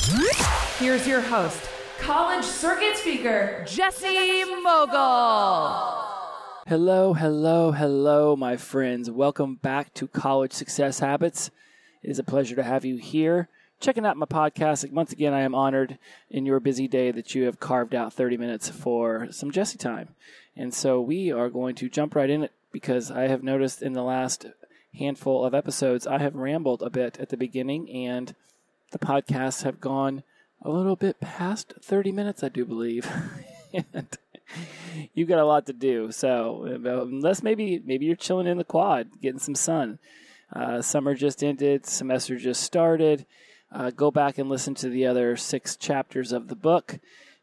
Here's your host, college circuit speaker, Jesse Mogul. Hello, hello, hello, my friends. Welcome back to College Success Habits. It is a pleasure to have you here. Checking out my podcast. Once again, I am honored in your busy day that you have carved out 30 minutes for some Jesse time. And so we are going to jump right in it because I have noticed in the last handful of episodes, I have rambled a bit at the beginning and the podcasts have gone a little bit past 30 minutes, I do believe. and you got a lot to do. So unless maybe maybe you're chilling in the quad, getting some sun. Uh, summer just ended, semester just started. Uh, go back and listen to the other six chapters of the book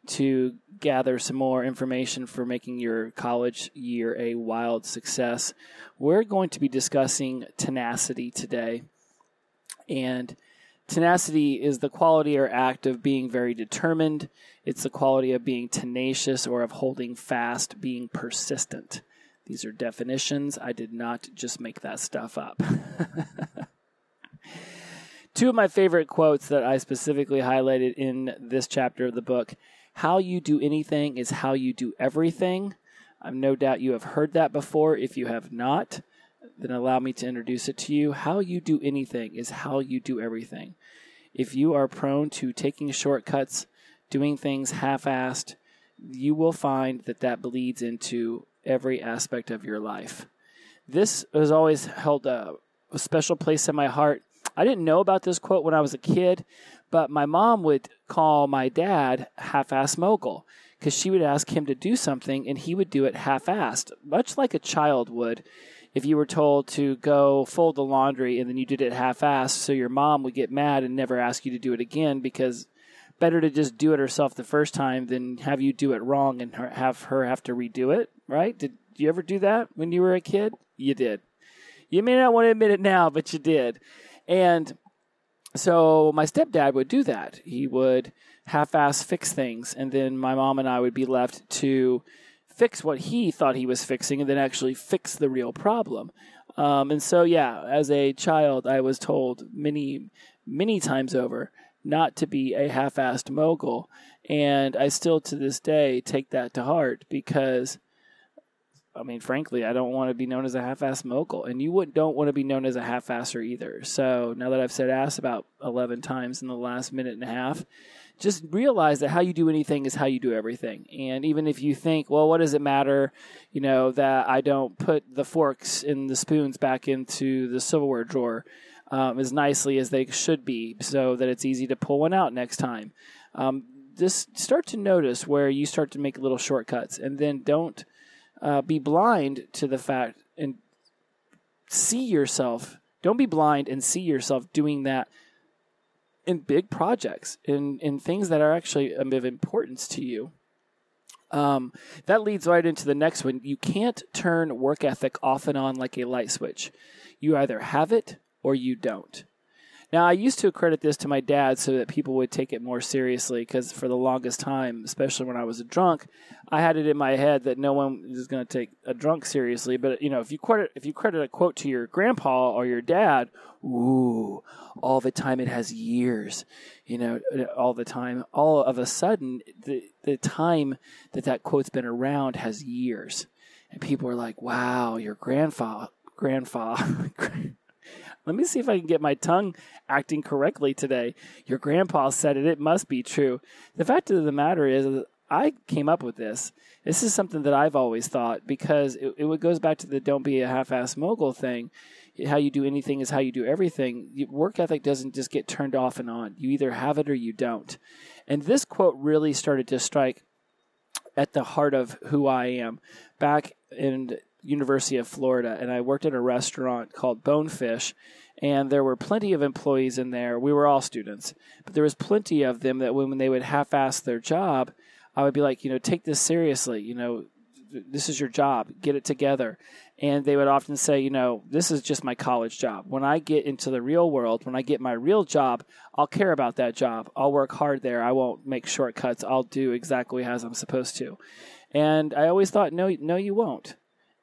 to gather some more information for making your college year a wild success. We're going to be discussing tenacity today. And tenacity is the quality or act of being very determined. It's the quality of being tenacious or of holding fast, being persistent. These are definitions. I did not just make that stuff up. Two of my favorite quotes that I specifically highlighted in this chapter of the book How you do anything is how you do everything. I've no doubt you have heard that before. If you have not, then allow me to introduce it to you. How you do anything is how you do everything. If you are prone to taking shortcuts, doing things half assed, you will find that that bleeds into every aspect of your life. This has always held a, a special place in my heart. I didn't know about this quote when I was a kid, but my mom would call my dad half ass mogul because she would ask him to do something and he would do it half assed, much like a child would if you were told to go fold the laundry and then you did it half assed, so your mom would get mad and never ask you to do it again because better to just do it herself the first time than have you do it wrong and her, have her have to redo it, right? Did you ever do that when you were a kid? You did. You may not want to admit it now, but you did. And so my stepdad would do that. He would half ass fix things, and then my mom and I would be left to fix what he thought he was fixing and then actually fix the real problem. Um, and so, yeah, as a child, I was told many, many times over not to be a half assed mogul. And I still to this day take that to heart because, I mean, frankly, I don't want to be known as a half assed mogul. And you would, don't want to be known as a half asser either. So now that I've said ass about 11 times in the last minute and a half, just realize that how you do anything is how you do everything. And even if you think, well, what does it matter, you know, that I don't put the forks and the spoons back into the silverware drawer um, as nicely as they should be so that it's easy to pull one out next time. Um, just start to notice where you start to make little shortcuts and then don't uh, be blind to the fact and see yourself. Don't be blind and see yourself doing that in big projects, in in things that are actually of importance to you. Um, that leads right into the next one. You can't turn work ethic off and on like a light switch. You either have it or you don't. Now, I used to credit this to my dad so that people would take it more seriously because for the longest time, especially when I was a drunk, I had it in my head that no one is going to take a drunk seriously. But you know, if you credit if you credit a quote to your grandpa or your dad, ooh, all the time it has years, you know, all the time. All of a sudden, the the time that that quote's been around has years, and people are like, "Wow, your grandfather, grandfather." Let me see if I can get my tongue acting correctly today. Your grandpa said it. It must be true. The fact of the matter is, I came up with this. This is something that I've always thought because it, it goes back to the don't be a half ass mogul thing. How you do anything is how you do everything. Work ethic doesn't just get turned off and on. You either have it or you don't. And this quote really started to strike at the heart of who I am. Back in University of Florida, and I worked at a restaurant called Bonefish, and there were plenty of employees in there. We were all students, but there was plenty of them that when, they would half-ass their job, I would be like, you know, take this seriously. You know, this is your job. Get it together. And they would often say, you know, this is just my college job. When I get into the real world, when I get my real job, I'll care about that job. I'll work hard there. I won't make shortcuts. I'll do exactly as I'm supposed to. And I always thought, no, no, you won't.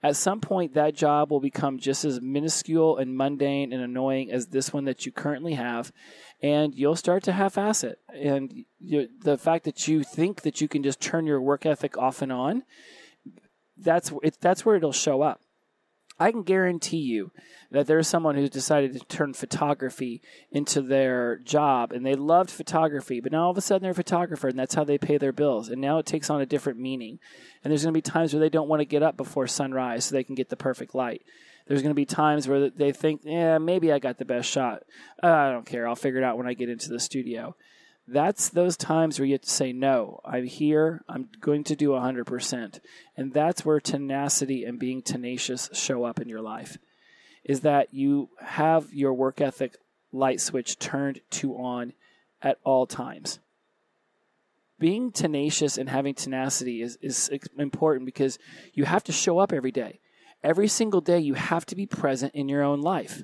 At some point, that job will become just as minuscule and mundane and annoying as this one that you currently have, and you'll start to half-ass it. And you, the fact that you think that you can just turn your work ethic off and on, that's it, that's where it'll show up. I can guarantee you that there's someone who's decided to turn photography into their job and they loved photography, but now all of a sudden they're a photographer and that's how they pay their bills. And now it takes on a different meaning. And there's going to be times where they don't want to get up before sunrise so they can get the perfect light. There's going to be times where they think, yeah, maybe I got the best shot. Uh, I don't care. I'll figure it out when I get into the studio that's those times where you have to say no i'm here. I'm going to do 100% and that's where tenacity and being tenacious show up in your life is that you have your work ethic light switch turned to on at all times. Being tenacious and having tenacity is, is important because you have to show up every day. Every single day you have to be present in your own life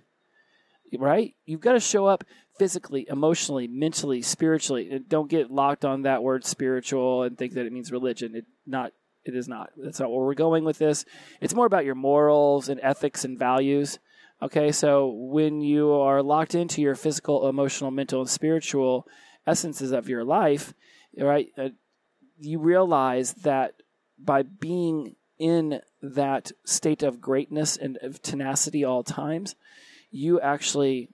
right? You've got to show up physically, emotionally, mentally, spiritually. And Don't get locked on that word spiritual and think that it means religion. It not it is not. That's not where we're going with this. It's more about your morals and ethics and values. Okay, so when you are locked into your physical, emotional, mental, and spiritual essences of your life, right, uh, you realize that by being in that state of greatness and of tenacity all times, you actually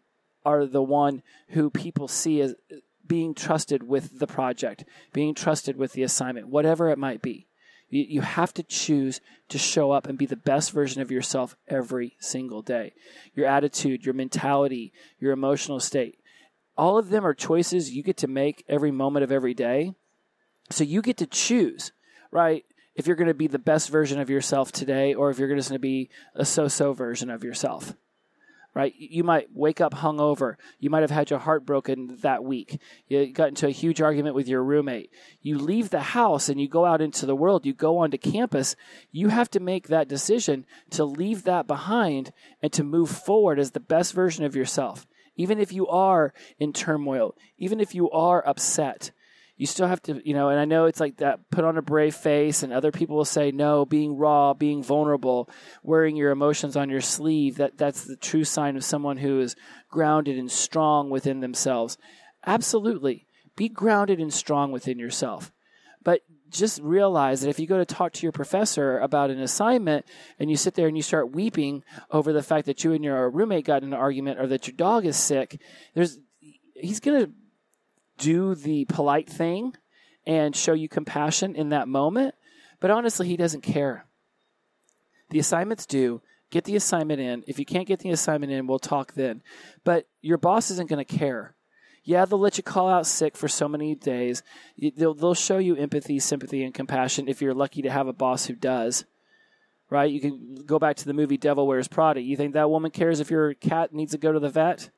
are the one who people see as being trusted with the project, being trusted with the assignment, whatever it might be. You, have to choose to show up and be the best version of yourself every single day. Your attitude, your mentality, your emotional state. All of them are choices you get to make every moment of every day. So you get to choose, right? If you're going to be the best version of yourself today or if you're just going to be a so so version of yourself right? You might wake up hungover. You might have had your heart broken that week. You got into a huge argument with your roommate. You leave the house and you go out into the world. You go onto campus. You have to make that decision to leave that behind and to move forward as the best version of yourself. Even if you are in turmoil, even if you are upset, you still have to, you know, and I know it's like that put on a brave face, and other people will say, no, being raw, being vulnerable, wearing your emotions on your sleeve, that, that's the true sign of someone who is grounded and strong within themselves. Absolutely. Be grounded and strong within yourself. But just realize that if you go to talk to your professor about an assignment and you sit there and you start weeping over the fact that you and your roommate got in an argument or that your dog is sick, there's he's going to do the polite thing and show you compassion in that moment. But honestly, he doesn't care. The assignment's due. Get the assignment in. If you can't get the assignment in, we'll talk then. But your boss isn't going to care. Yeah, they'll let you call out sick for so many days. They'll, they'll show you empathy, sympathy, and compassion if you're lucky to have a boss who does. Right? You can go back to the movie Devil Wears Prada. You think that woman cares if your cat needs to go to the vet?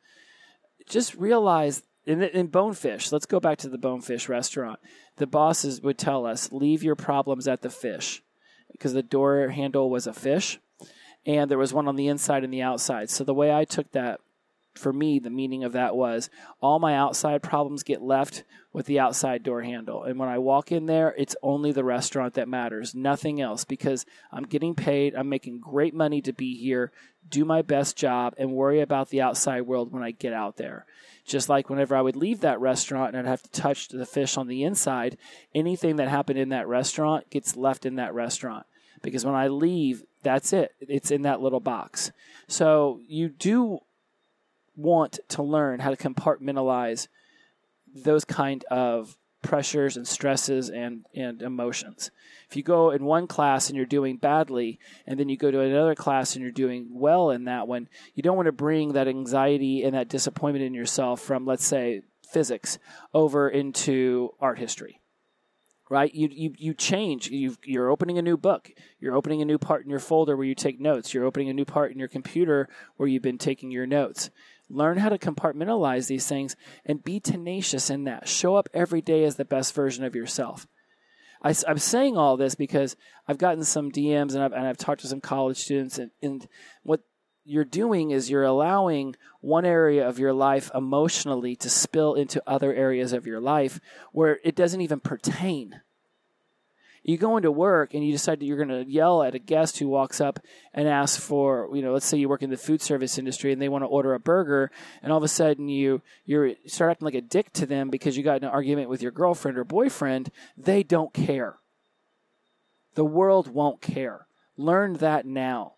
Just realize in, in Bonefish, let's go back to the Bonefish restaurant. The bosses would tell us, leave your problems at the fish because the door handle was a fish and there was one on the inside and the outside. So the way I took that, for me, the meaning of that was all my outside problems get left with the outside door handle. And when I walk in there, it's only the restaurant that matters, nothing else, because I'm getting paid, I'm making great money to be here, do my best job, and worry about the outside world when I get out there. Just like whenever I would leave that restaurant and I'd have to touch the fish on the inside, anything that happened in that restaurant gets left in that restaurant. Because when I leave, that's it. It's in that little box. So you do want to learn how to compartmentalize those kind of pressures and stresses and, and emotions. If you go in one class and you're doing badly, and then you go to another class and you're doing well in that one, you don't want to bring that anxiety and that disappointment in yourself from, let's say, physics over into art history. Right? You, you, you change. you you're opening a new book. You're opening a new part in your folder where you take notes. You're opening a new part in your computer where you've been taking your notes Learn how to compartmentalize these things and be tenacious in that. Show up every day as the best version of yourself. I, am saying all this because I've gotten some DMs and I've, and I've talked to some college students, and, and what you're doing is you're allowing one area of your life emotionally to spill into other areas of your life where it doesn't even pertain you go into work and you decide that you're going to yell at a guest who walks up and asks for, you know, let's say you work in the food service industry and they want to order a burger, and all of a sudden you you start acting like a dick to them because you got an argument with your girlfriend or boyfriend. They don't care. The world won't care. Learn that now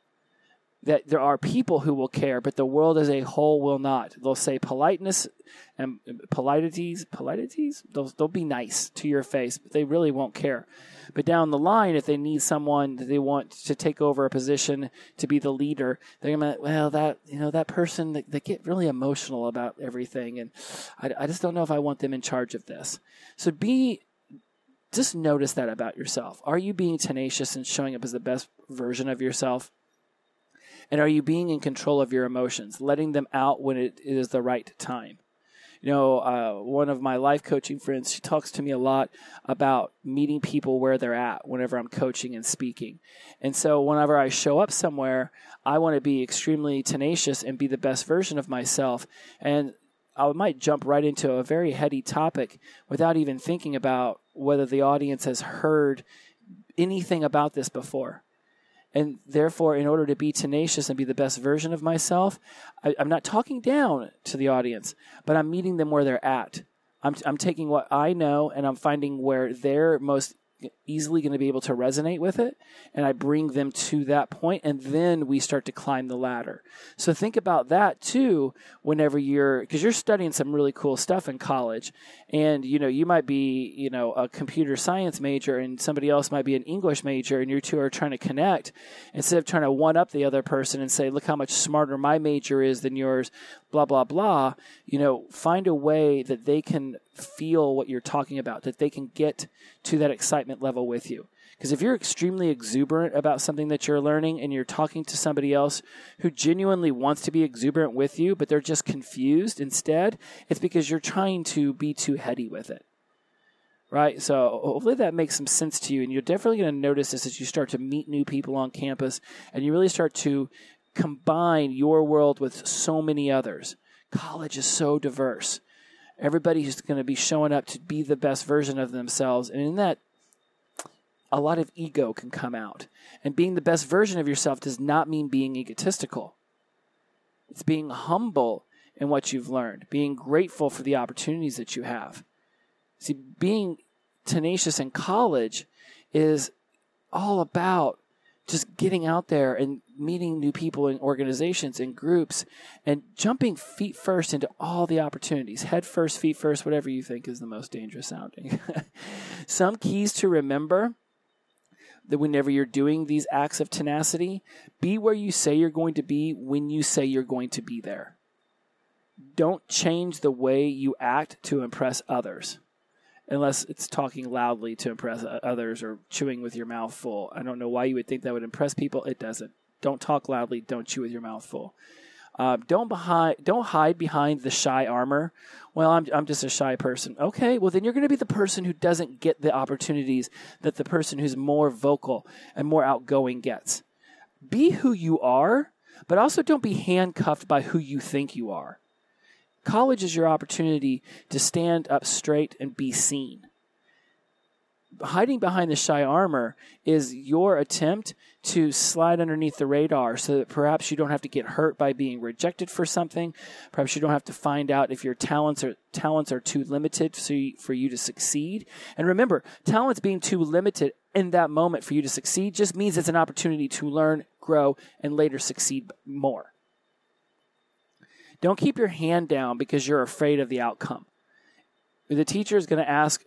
that there are people who will care, but the world as a whole will not. They'll say politeness and politities, politities. They'll they'll be nice to your face, but they really won't care. But down the line, if they need someone they want to take over a position to be the leader, they're gonna well that you know that person they, they get really emotional about everything, and I, I just don't know if I want them in charge of this. So be just notice that about yourself. Are you being tenacious and showing up as the best version of yourself? And are you being in control of your emotions, letting them out when it is the right time? You know, uh, one of my life coaching friends, she talks to me a lot about meeting people where they're at whenever I'm coaching and speaking. And so whenever I show up somewhere, I want to be extremely tenacious and be the best version of myself. And I might jump right into a very heady topic without even thinking about whether the audience has heard anything about this before. And therefore, in order to be tenacious and be the best version of myself, I, am not talking down to the audience, but I'm meeting them where they're at. I'm, I'm taking what I know and I'm finding where they're most easily going to be able to resonate with it and I bring them to that point and then we start to climb the ladder. So think about that too whenever you're cuz you're studying some really cool stuff in college and you know you might be, you know, a computer science major and somebody else might be an English major and you two are trying to connect instead of trying to one up the other person and say look how much smarter my major is than yours blah blah blah, you know, find a way that they can feel what you're talking about, that they can get to that excitement level with you. Because if you're extremely exuberant about something that you're learning and you're talking to somebody else who genuinely wants to be exuberant with you, but they're just confused instead, it's because you're trying to be too heady with it. Right? So hopefully that makes some sense to you. And you're definitely going to notice this as you start to meet new people on campus and you really start to combine your world with so many others. College is so diverse everybody who's going to be showing up to be the best version of themselves. And in that, a lot of ego can come out. And being the best version of yourself does not mean being egotistical, it's being humble in what you've learned, being grateful for the opportunities that you have. See, being tenacious in college is all about just getting out there and meeting new people in organizations and groups and jumping feet first into all the opportunities head first feet first whatever you think is the most dangerous sounding some keys to remember that whenever you're doing these acts of tenacity be where you say you're going to be when you say you're going to be there don't change the way you act to impress others unless it's talking loudly to impress others or chewing with your mouth full. I don't know why you would think that would impress people. It doesn't. Don't talk loudly. Don't chew with your mouth full. Uh, don't behind, don't hide behind the shy armor. Well, I'm I'm just a shy person. Okay, well then you're going to be the person who doesn't get the opportunities that the person who's more vocal and more outgoing gets. Be who you are, but also don't be handcuffed by who you think you are. College is your opportunity to stand up straight and be seen. Hiding behind the shy armor is your attempt to slide underneath the radar so that perhaps you don't have to get hurt by being rejected for something. Perhaps you don't have to find out if your talents are talents are too limited for you, for you to succeed. And remember, talents being too limited in that moment for you to succeed just means it's an opportunity to learn, grow, and later succeed more. Don't keep your hand down because you're afraid of the outcome. The teacher is going to ask,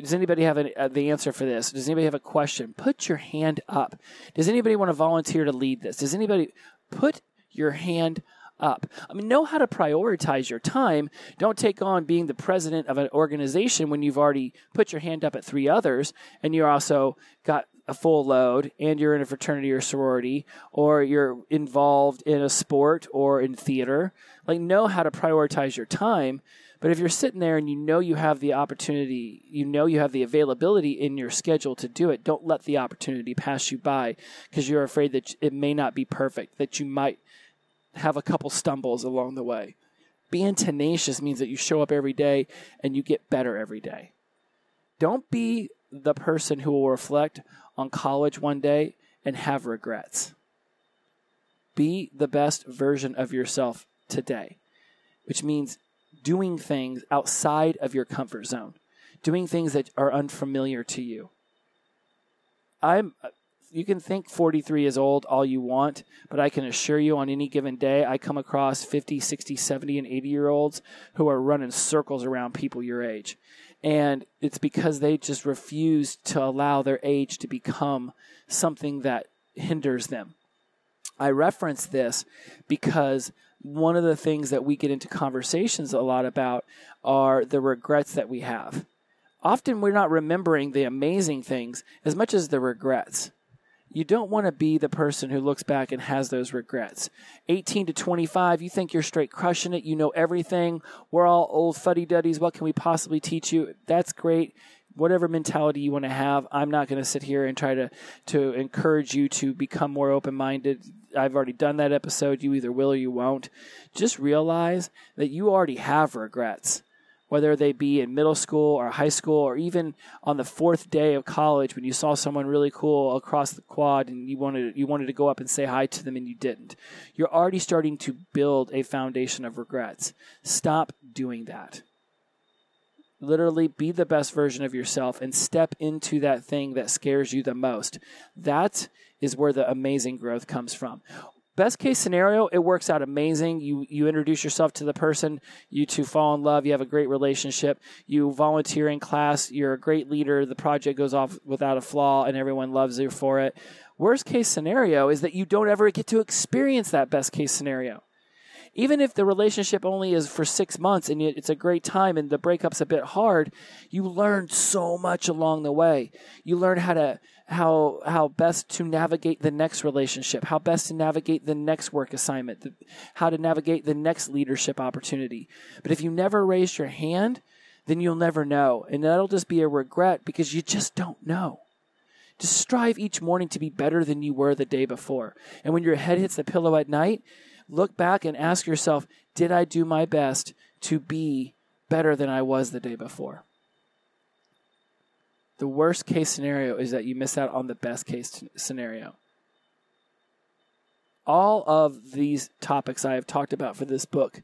does anybody have uh, the answer for this? Does anybody have a question? Put your hand up. Does anybody want to volunteer to lead this? Does anybody put your hand up. I mean, know how to prioritize your time. Don't take on being the president of an organization when you've already put your hand up at three others and you're also got a full load and you're in a fraternity or sorority or you're involved in a sport or in theater, like know how to prioritize your time. But if you're sitting there and you know you have the opportunity, you know you have the availability in your schedule to do it, don't let the opportunity pass you by because you're afraid that it may not be perfect, that you might have a couple stumbles along the way. Being tenacious means that you show up every day and you get better every day. Don't be the person who will reflect on college one day and have regrets. Be the best version of yourself today, which means doing things outside of your comfort zone, doing things that are unfamiliar to you. I'm uh, you can think 43 is old all you want, but I can assure you on any given day, I come across 50, 60, 70, and 80 year olds who are running circles around people your age. And it's because they just refuse to allow their age to become something that hinders them. I reference this because one of the things that we get into conversations a lot about are the regrets that we have. Often we're not remembering the amazing things as much as the regrets you don't want to be the person who looks back and has those regrets. 18 to 25, you think you're straight crushing it. You know everything. We're all old fuddy duddies. What can we possibly teach you? That's great. Whatever mentality you want to have, I'm not going to sit here and try to, to encourage you to become more open minded. I've already done that episode. You either will or you won't. Just realize that you already have regrets whether they be in middle school or high school or even on the fourth day of college when you saw someone really cool across the quad and you wanted you wanted to go up and say hi to them and you didn't. You're already starting to build a foundation of regrets. Stop doing that. Literally be the best version of yourself and step into that thing that scares you the most. That is where the amazing growth comes from best case scenario, it works out amazing. You you introduce yourself to the person, you two fall in love, you have a great relationship, you volunteer in class, you're a great leader, the project goes off without a flaw, and everyone loves you for it. Worst case scenario is that you don't ever get to experience that best case scenario. Even if the relationship only is for six months and it's a great time and the breakup's a bit hard, you learn so much along the way. You learn how to how how best to navigate the next relationship, how best to navigate the next work assignment, the, how to navigate the next leadership opportunity. But if you never raise your hand, then you'll never know, and that'll just be a regret because you just don't know. Just strive each morning to be better than you were the day before. And when your head hits the pillow at night, look back and ask yourself, did I do my best to be better than I was the day before? The worst case scenario is that you miss out on the best case scenario. All of these topics I have talked about for this book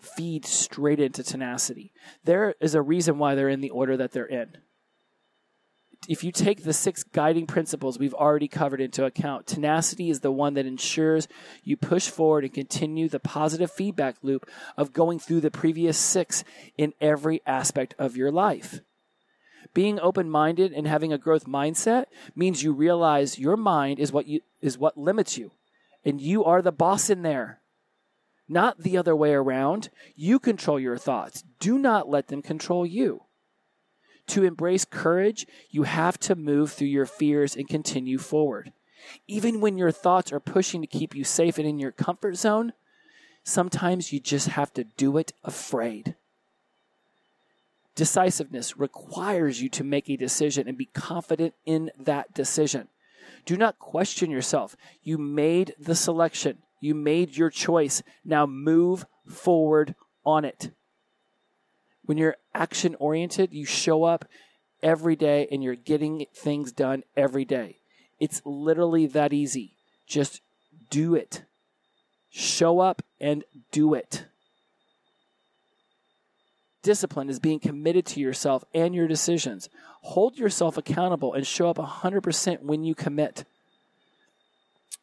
feed straight into tenacity. There is a reason why they're in the order that they're in. If you take the six guiding principles we've already covered into account, tenacity is the one that ensures you push forward and continue the positive feedback loop of going through the previous six in every aspect of your life. Being open-minded and having a growth mindset means you realize your mind is what you is what limits you and you are the boss in there. Not the other way around. You control your thoughts. Do not let them control you. To embrace courage, you have to move through your fears and continue forward. Even when your thoughts are pushing to keep you safe and in your comfort zone, sometimes you just have to do it afraid. Decisiveness requires you to make a decision and be confident in that decision. Do not question yourself. You made the selection, you made your choice. Now move forward on it. When you're action oriented, you show up every day and you're getting things done every day. It's literally that easy. Just do it. Show up and do it. Discipline is being committed to yourself and your decisions. Hold yourself accountable and show up 100% when you commit.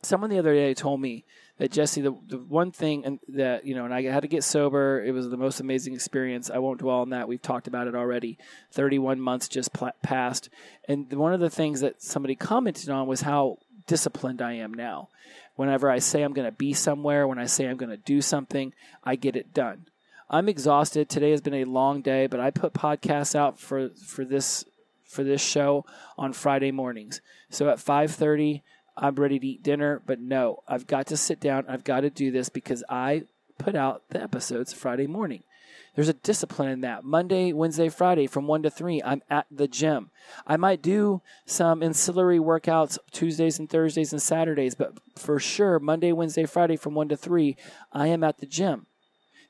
Someone the other day told me that Jesse, the, the one thing and that, you know, and I had to get sober. It was the most amazing experience. I won't dwell on that. We've talked about it already. 31 months just pl- passed. And one of the things that somebody commented on was how disciplined I am now. Whenever I say I'm going to be somewhere, when I say I'm going to do something, I get it done. I'm exhausted. Today has been a long day, but I put podcasts out for for this for this show on Friday mornings. So at 5:30, I'm ready to eat dinner, but no, I've got to sit down. I've got to do this because I put out the episodes Friday morning. There's a discipline in that. Monday, Wednesday, Friday from 1 to 3, I'm at the gym. I might do some ancillary workouts Tuesdays and Thursdays and Saturdays, but for sure, Monday, Wednesday, Friday from 1 to 3, I am at the gym.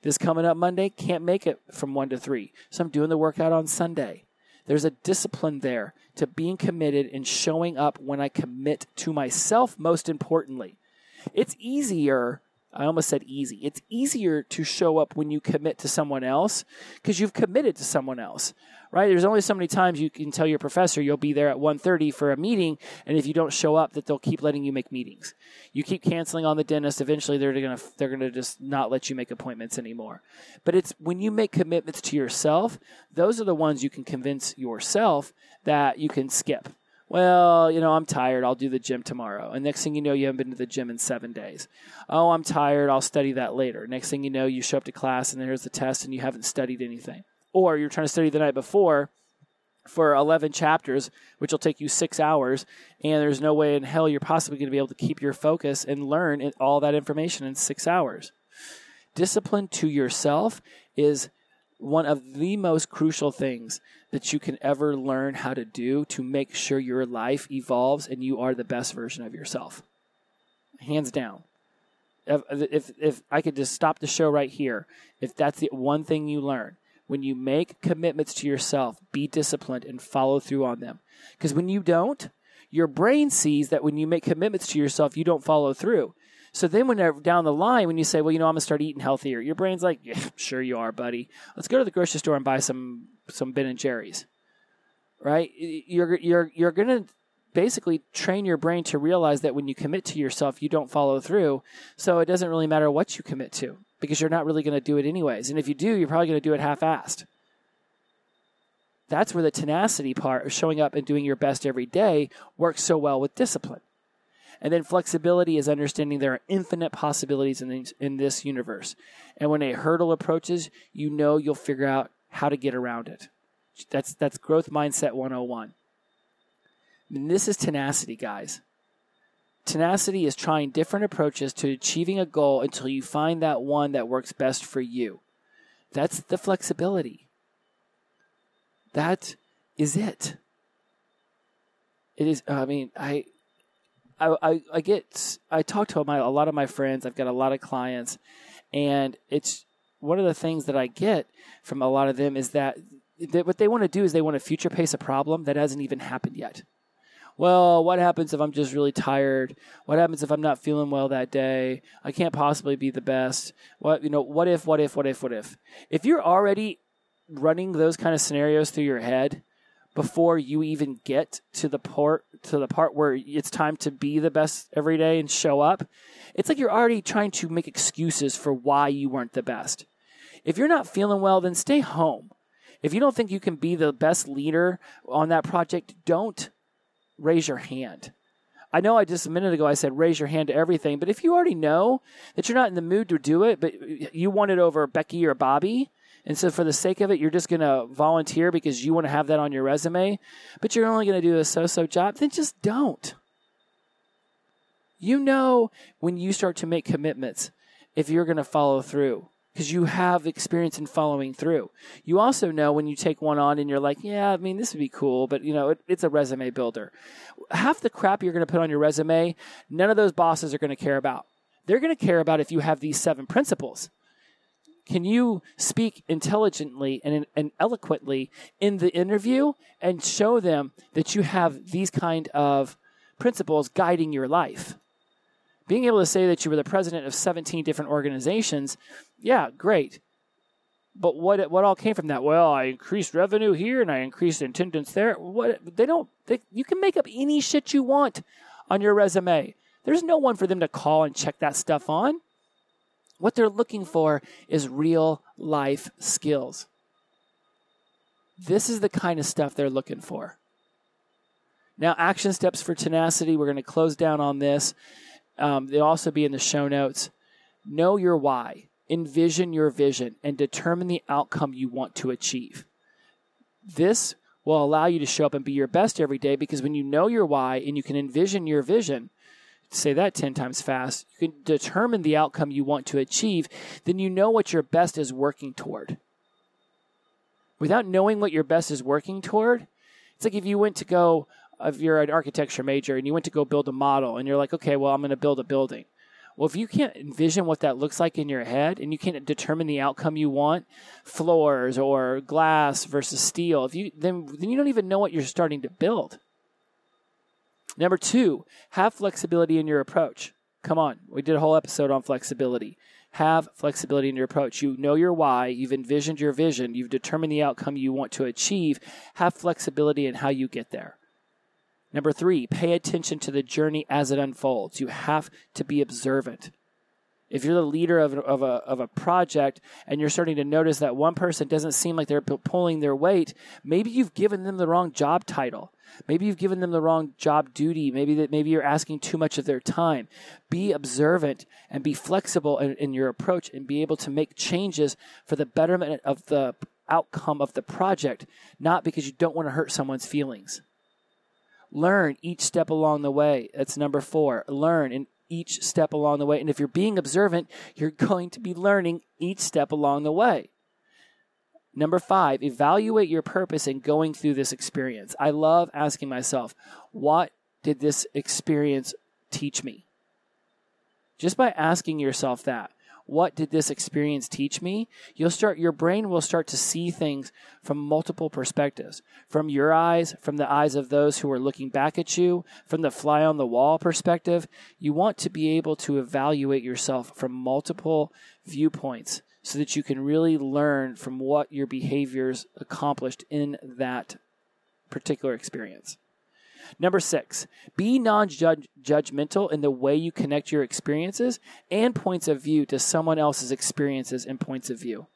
This coming up Monday, can't make it from 1 to 3. So I'm doing the workout on Sunday. There's a discipline there to being committed and showing up when I commit to myself, most importantly. It's easier I almost said easy. It's easier to show up when you commit to someone else because you've committed to someone else, right? There's only so many times you can tell your professor you'll be there at 1.30 for a meeting, and if you don't show up, that they'll keep letting you make meetings. You keep canceling on the dentist, eventually they're gonna they're gonna just not let you make appointments anymore. But it's when you make commitments to yourself, those are the ones you can convince yourself that you can skip well, you know, I'm tired. I'll do the gym tomorrow. And next thing you know, you haven't been to the gym in seven days. Oh, I'm tired. I'll study that later. Next thing you know, you show up to class and there's the test and you haven't studied anything. Or you're trying to study the night before for 11 chapters, which will take you six hours, and there's no way in hell you're possibly going to be able to keep your focus and learn all that information in six hours. Discipline to yourself is one of the most crucial things that you can ever learn how to do to make sure your life evolves and you are the best version of yourself. Hands down. If, if, if I could just stop the show right here, if that's the one thing you learn, when you make commitments to yourself, be disciplined and follow through on them. Because when you don't, your brain sees that when you make commitments to yourself, you don't follow through. So then, when down the line, when you say, "Well, you know, I'm gonna start eating healthier," your brain's like, "Yeah, sure you are, buddy. Let's go to the grocery store and buy some some Ben and Jerry's." Right? You're you're you're gonna basically train your brain to realize that when you commit to yourself, you don't follow through. So it doesn't really matter what you commit to because you're not really going to do it anyways. And if you do, you're probably going to do it half-assed. That's where the tenacity part of showing up and doing your best every day works so well with discipline. And then flexibility is understanding there are infinite possibilities in, in this universe. And when a hurdle approaches, you know you'll figure out how to get around it. That's, that's growth mindset 101. And this is tenacity, guys. Tenacity is trying different approaches to achieving a goal until you find that one that works best for you. That's the flexibility. That is it. It is, I mean, I, I, I, I get I talk to my a lot of my friends. I've got a lot of clients, and it's one of the things that I get from a lot of them is that, what they want to do is they want to future pace a problem that hasn't even happened yet. Well, what happens if I'm just really tired? What happens if I'm not feeling well that day? I can't possibly be the best. What you know? What if? What if? What if? What if? If you're already running those kind of scenarios through your head, before you even get to the part to the part where it's time to be the best every day and show up it's like you're already trying to make excuses for why you weren't the best if you're not feeling well then stay home. If you don't think you can be the best leader on that project don't raise your hand. I know I just a minute ago I said raise your hand to everything, but if you already know that you're not in the mood to do it, but you want it over Becky or Bobby, and so, for the sake of it, you're just going to volunteer because you want to have that on your resume, but you're only going to do a so so job, then just don't. You know when you start to make commitments if you're going to follow through because you have experience in following through. You also know when you take one on and you're like, yeah, I mean, this would be cool, but you know, it, it's a resume builder. Half the crap you're going to put on your resume, none of those bosses are going to care about. They're going to care about if you have these seven principles. Can you speak intelligently and, and eloquently in the interview and show them that you have these kind of principles guiding your life? Being able to say that you were the president of 17 different organizations, yeah, great. But what what all came from that? Well, I increased revenue here and I increased attendance there. What they don't they, you can make up any shit you want on your resume. There's no one for them to call and check that stuff on. What they're looking for is real life skills. This is the kind of stuff they're looking for. Now, action steps for tenacity. We're going to close down on this. Um, they'll also be in the show notes. Know your why, envision your vision, and determine the outcome you want to achieve. This will allow you to show up and be your best every day because when you know your why and you can envision your vision, say that 10 times fast, you can determine the outcome you want to achieve, then you know what your best is working toward. Without knowing what your best is working toward, it's like if you went to go, if you're an architecture major and you went to go build a model and you're like, okay, well, I'm going to build a building. Well, if you can't envision what that looks like in your head and you can't determine the outcome you want, floors or glass versus steel, if you then then you don't even know what you're starting to build. Number 2, have flexibility in your approach. Come on, we did a whole episode on flexibility. Have flexibility in your approach. You know your why, you've envisioned your vision, you've determined the outcome you want to achieve. Have flexibility in how you get there. Number three, pay attention to the journey as it unfolds. You have to be observant. If you're the leader of, of, a, of a project and you're starting to notice that one person doesn't seem like they're pulling their weight, maybe you've given them the wrong job title. Maybe you've given them the wrong job duty. Maybe that maybe you're asking too much of their time. Be observant and be flexible in, in your approach and be able to make changes for the betterment of the outcome of the project, not because you don't want to hurt someone's feelings. Learn each step along the way. That's number four. Learn in each step along the way. And if you're being observant, you're going to be learning each step along the way. Number five, evaluate your purpose in going through this experience. I love asking myself, what did this experience teach me? Just by asking yourself that, what did this experience teach me? You'll start, your brain will start to see things from multiple perspectives. From your eyes, from the eyes of those who are looking back at you, from the fly on the wall perspective. You want to be able to evaluate yourself from multiple viewpoints so that you can really learn from what your behaviors accomplished in that particular experience. Number six, be non judgmental in the way you connect your experiences and points of view to someone else's experiences and points of view.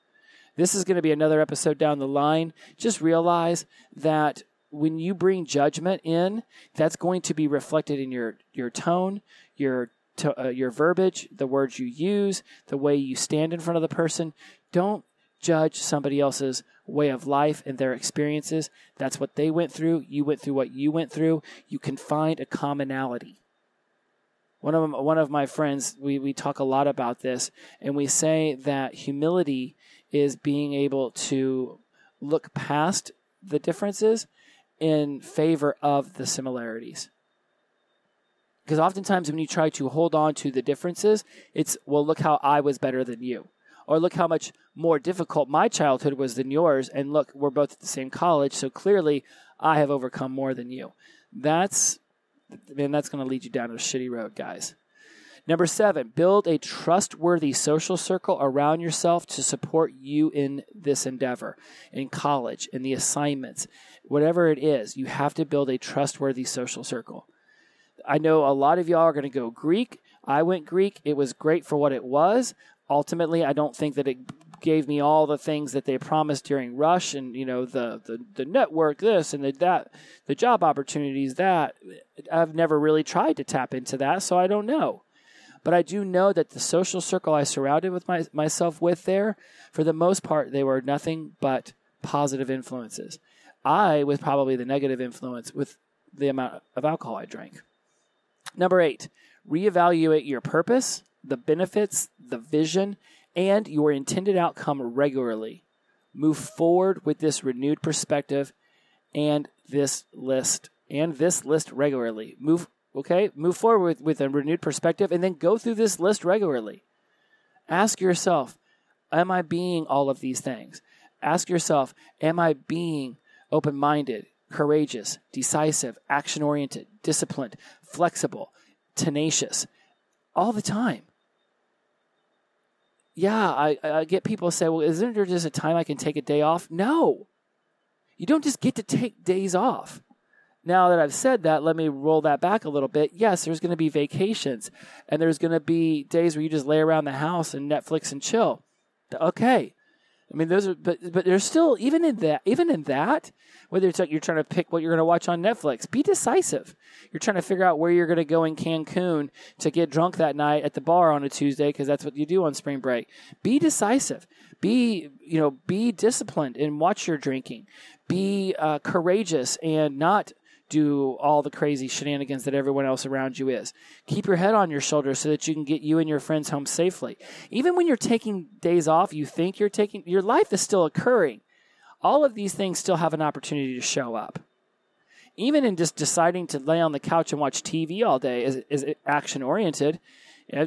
This is going to be another episode down the line. Just realize that when you bring judgment in, that's going to be reflected in your, your tone, your to, uh, your verbiage, the words you use, the way you stand in front of the person. Don't judge somebody else's way of life and their experiences. That's what they went through. You went through what you went through. You can find a commonality. One of, one of my friends, we, we talk a lot about this, and we say that humility is being able to look past the differences in favor of the similarities. Because oftentimes when you try to hold on to the differences, it's, well, look how I was better than you or look how much more difficult my childhood was than yours, and look, we're both at the same college, so clearly I have overcome more than you. That's, man, that's going to lead you down a shitty road, guys. Number seven, build a trustworthy social circle around yourself to support you in this endeavor, in college, in the assignments, whatever it is. You have to build a trustworthy social circle. I know a lot of y'all are going to go Greek. I went Greek. It was great for what it was ultimately, I don't think that it gave me all the things that they promised during Rush and you know the the, the network this and the that the job opportunities that I've never really tried to tap into that, so I don't know. But I do know that the social circle I surrounded with my, myself with there, for the most part, they were nothing but positive influences. I was probably the negative influence with the amount of alcohol I drank. Number eight, reevaluate your purpose the benefits, the vision, and your intended outcome regularly. Move forward with this renewed perspective and this list and this list regularly. Move okay, move forward with, with a renewed perspective and then go through this list regularly. Ask yourself, am I being all of these things? Ask yourself, am I being open minded, courageous, decisive, action oriented, disciplined, flexible, tenacious, all the time? Yeah, I, I get people say, well, isn't there just a time I can take a day off? No. You don't just get to take days off. Now that I've said that, let me roll that back a little bit. Yes, there's going to be vacations and there's going to be days where you just lay around the house and Netflix and chill. Okay. I mean, those are, but but there's still even in that, even in that, whether it's like you're trying to pick what you're going to watch on Netflix, be decisive. You're trying to figure out where you're going to go in Cancun to get drunk that night at the bar on a Tuesday because that's what you do on spring break. Be decisive. Be you know be disciplined and watch your drinking. Be uh, courageous and not do all the crazy shenanigans that everyone else around you is. Keep your head on your shoulders so that you can get you and your friends home safely. Even when you're taking days off, you think you're taking, your life is still occurring. All of these things still have an opportunity to show up. Even in just deciding to lay on the couch and watch TV all day is, is action oriented.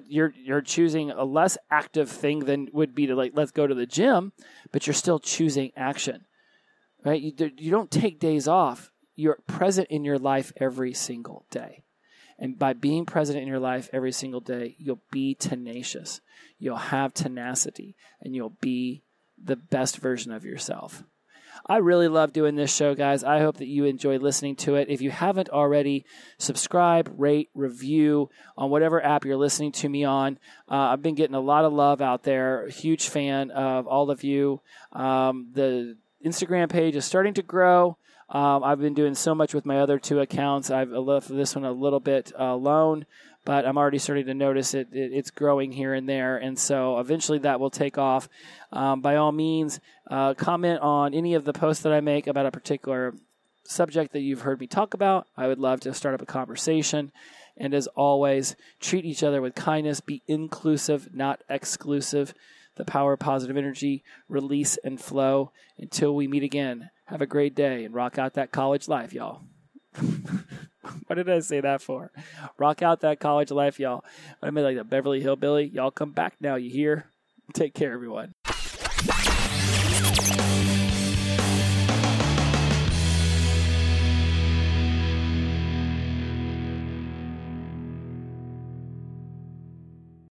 You're you're choosing a less active thing than would be to like let's go to the gym, but you're still choosing action, right? You, you don't take days off you're present in your life every single day. And by being present in your life every single day, you'll be tenacious. You'll have tenacity and you'll be the best version of yourself. I really love doing this show, guys. I hope that you enjoy listening to it. If you haven't already, subscribe, rate, review on whatever app you're listening to me on. Uh, I've been getting a lot of love out there. Huge fan of all of you. Um, the Instagram page is starting to grow. Um, I've been doing so much with my other two accounts. I've left this one a little bit uh, alone, but I'm already starting to notice it, it, It's growing here and there, and so eventually that will take off. Um, by all means, uh, comment on any of the posts that I make about a particular subject that you've heard me talk about. I would love to start up a conversation. And as always, treat each other with kindness. Be inclusive, not exclusive. The power of positive energy, release and flow. Until we meet again. Have a great day and rock out that college life, y'all. what did I say that for? Rock out that college life, y'all. I mean, like the Beverly Hillbilly. Y'all come back now, you hear? Take care, everyone.